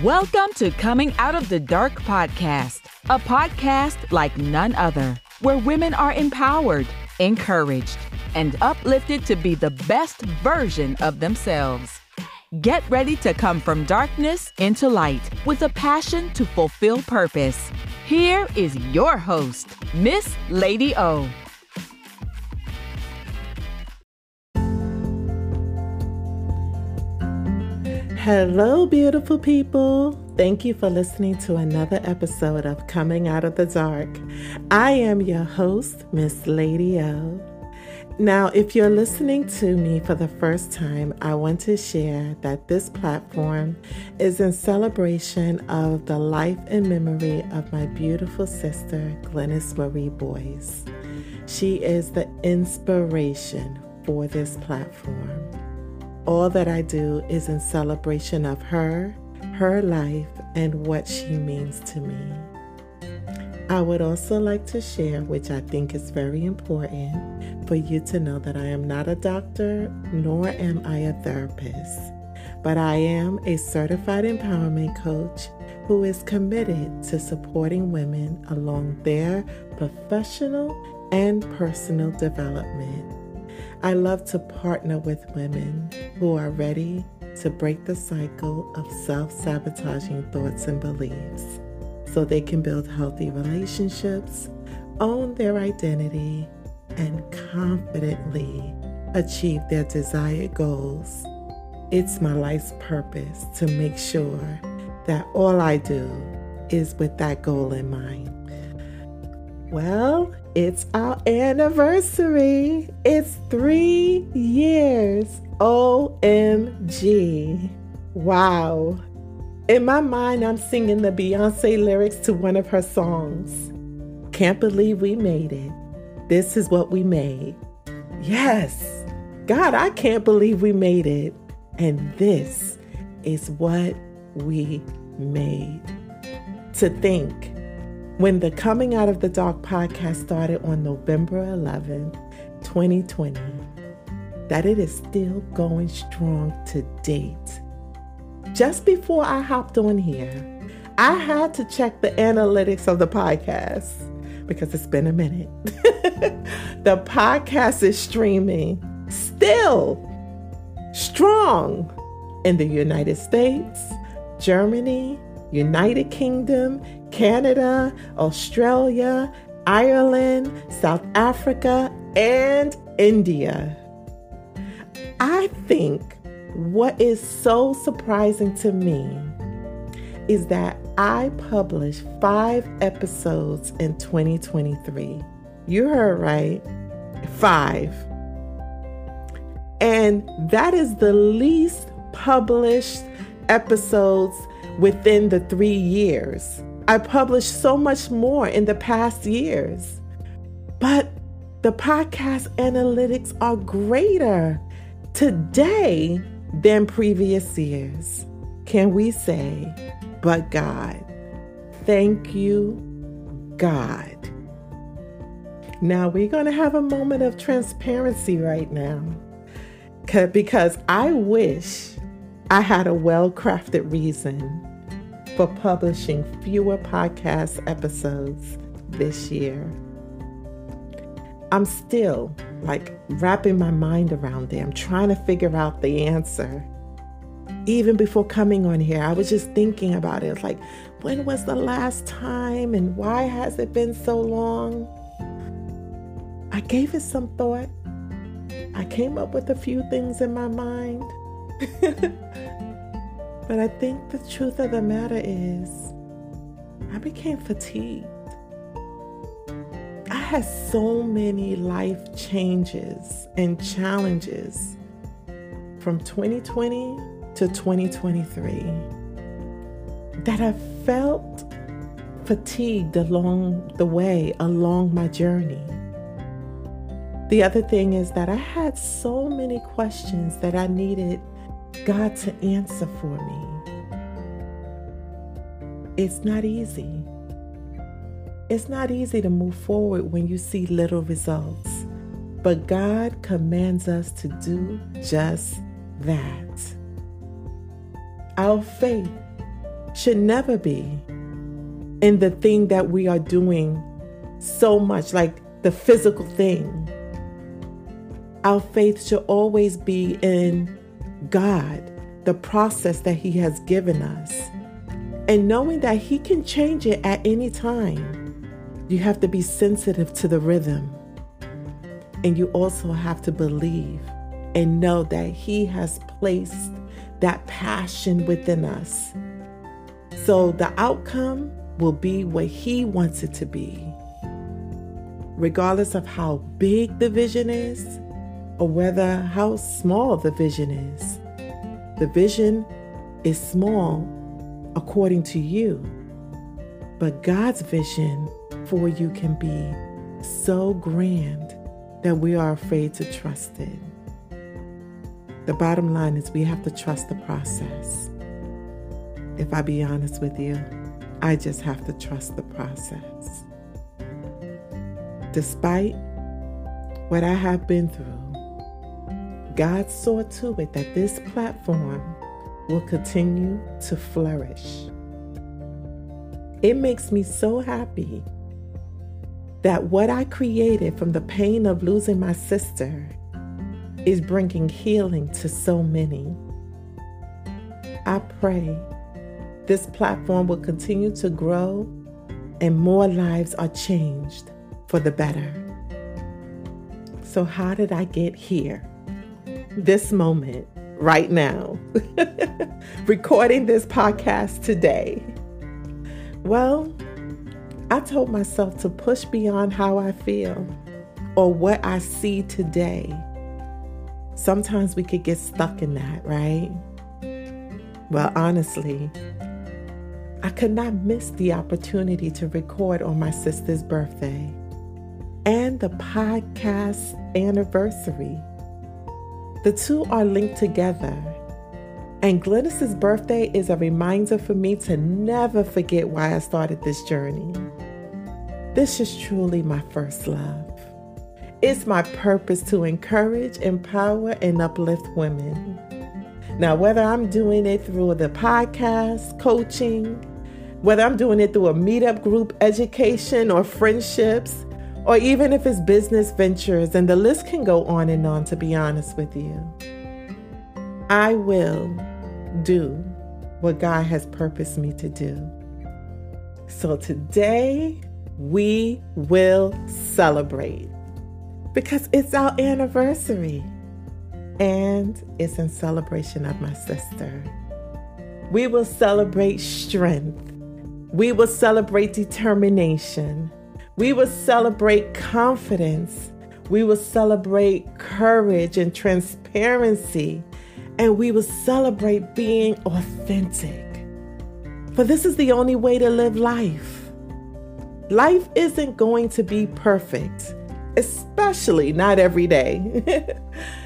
Welcome to Coming Out of the Dark podcast, a podcast like none other, where women are empowered, encouraged, and uplifted to be the best version of themselves. Get ready to come from darkness into light with a passion to fulfill purpose. Here is your host, Miss Lady O. Hello, beautiful people. Thank you for listening to another episode of Coming Out of the Dark. I am your host, Miss Lady O. Now, if you're listening to me for the first time, I want to share that this platform is in celebration of the life and memory of my beautiful sister, Glennis Marie Boyce. She is the inspiration for this platform. All that I do is in celebration of her, her life, and what she means to me. I would also like to share, which I think is very important, for you to know that I am not a doctor, nor am I a therapist, but I am a certified empowerment coach who is committed to supporting women along their professional and personal development. I love to partner with women who are ready to break the cycle of self sabotaging thoughts and beliefs so they can build healthy relationships, own their identity, and confidently achieve their desired goals. It's my life's purpose to make sure that all I do is with that goal in mind. Well, it's our anniversary. It's three years. OMG. Wow. In my mind, I'm singing the Beyonce lyrics to one of her songs. Can't believe we made it. This is what we made. Yes. God, I can't believe we made it. And this is what we made. To think when the Coming Out of the Dark podcast started on November 11, 2020, that it is still going strong to date. Just before I hopped on here, I had to check the analytics of the podcast because it's been a minute. the podcast is streaming still strong in the United States, Germany, United Kingdom, Canada, Australia, Ireland, South Africa, and India. I think what is so surprising to me is that I published five episodes in 2023. You heard right, five. And that is the least published episodes within the three years. I published so much more in the past years. But the podcast analytics are greater today than previous years. Can we say, but God? Thank you, God. Now we're going to have a moment of transparency right now because I wish I had a well crafted reason for publishing fewer podcast episodes this year. I'm still like wrapping my mind around it. I'm trying to figure out the answer. Even before coming on here, I was just thinking about it. Like, when was the last time and why has it been so long? I gave it some thought. I came up with a few things in my mind. but I think the truth of the matter is, I became fatigued. I had so many life changes and challenges from 2020 to 2023 that I felt fatigued along the way, along my journey. The other thing is that I had so many questions that I needed God to answer for me. It's not easy. It's not easy to move forward when you see little results, but God commands us to do just that. Our faith should never be in the thing that we are doing so much, like the physical thing. Our faith should always be in God, the process that He has given us, and knowing that He can change it at any time. You have to be sensitive to the rhythm, and you also have to believe and know that He has placed that passion within us. So the outcome will be what He wants it to be. Regardless of how big the vision is or whether how small the vision is, the vision is small according to you. But God's vision for you can be so grand that we are afraid to trust it. The bottom line is we have to trust the process. If I be honest with you, I just have to trust the process. Despite what I have been through, God saw to it that this platform will continue to flourish. It makes me so happy that what I created from the pain of losing my sister is bringing healing to so many. I pray this platform will continue to grow and more lives are changed for the better. So, how did I get here? This moment, right now, recording this podcast today. Well, I told myself to push beyond how I feel or what I see today. Sometimes we could get stuck in that, right? Well, honestly, I could not miss the opportunity to record on my sister's birthday and the podcast anniversary. The two are linked together. And Glennis's birthday is a reminder for me to never forget why I started this journey. This is truly my first love. It's my purpose to encourage, empower, and uplift women. Now, whether I'm doing it through the podcast, coaching, whether I'm doing it through a meetup group, education, or friendships, or even if it's business ventures, and the list can go on and on, to be honest with you. I will do what God has purposed me to do. So today, we will celebrate because it's our anniversary and it's in celebration of my sister. We will celebrate strength we will celebrate determination. We will celebrate confidence. We will celebrate courage and transparency. And we will celebrate being authentic. For this is the only way to live life. Life isn't going to be perfect, especially not every day.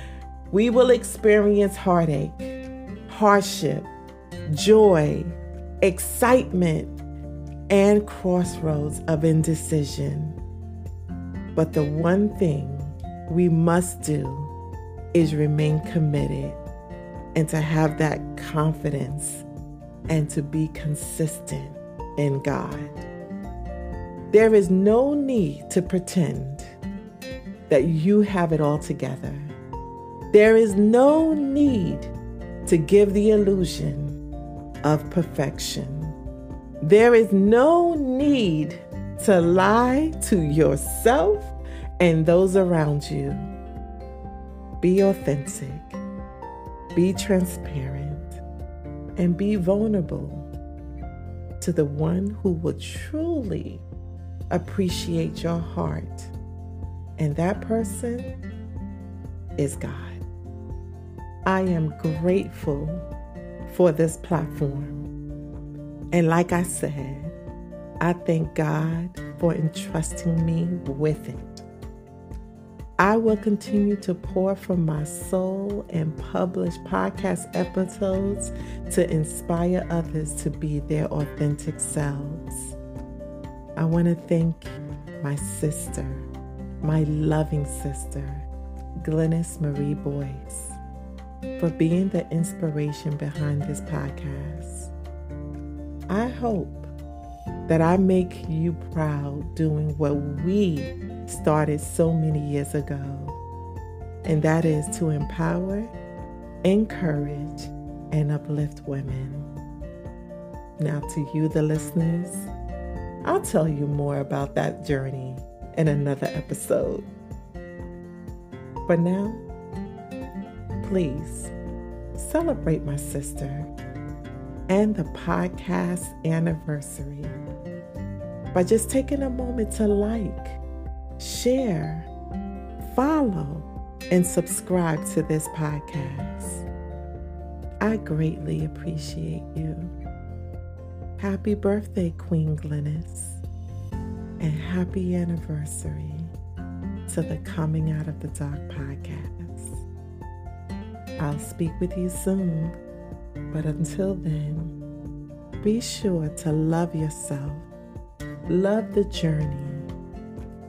we will experience heartache, hardship, joy, excitement, and crossroads of indecision. But the one thing we must do is remain committed and to have that confidence and to be consistent in God. There is no need to pretend that you have it all together. There is no need to give the illusion of perfection. There is no need to lie to yourself and those around you. Be authentic, be transparent, and be vulnerable to the one who will truly appreciate your heart. And that person is God. I am grateful for this platform. And like I said, I thank God for entrusting me with it. I will continue to pour from my soul and publish podcast episodes to inspire others to be their authentic selves. I want to thank my sister, my loving sister, Glennis Marie Boyce, for being the inspiration behind this podcast. I hope that I make you proud doing what we started so many years ago, and that is to empower, encourage, and uplift women. Now, to you, the listeners, I'll tell you more about that journey in another episode. But now, please celebrate my sister and the podcast anniversary by just taking a moment to like, share, follow, and subscribe to this podcast. I greatly appreciate you. Happy birthday, Queen Glennis, and happy anniversary to the Coming Out of the Dark podcast. I'll speak with you soon, but until then, be sure to love yourself, love the journey,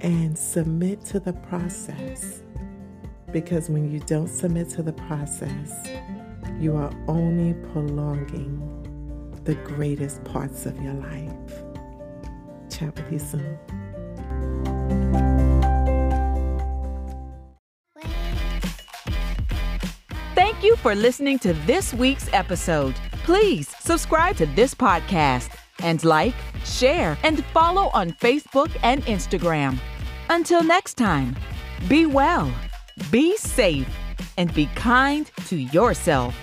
and submit to the process. Because when you don't submit to the process, you are only prolonging the greatest parts of your life. Chat with you soon. Thank you for listening to this week's episode. Please subscribe to this podcast and like, share, and follow on Facebook and Instagram. Until next time, be well, be safe, and be kind to yourself.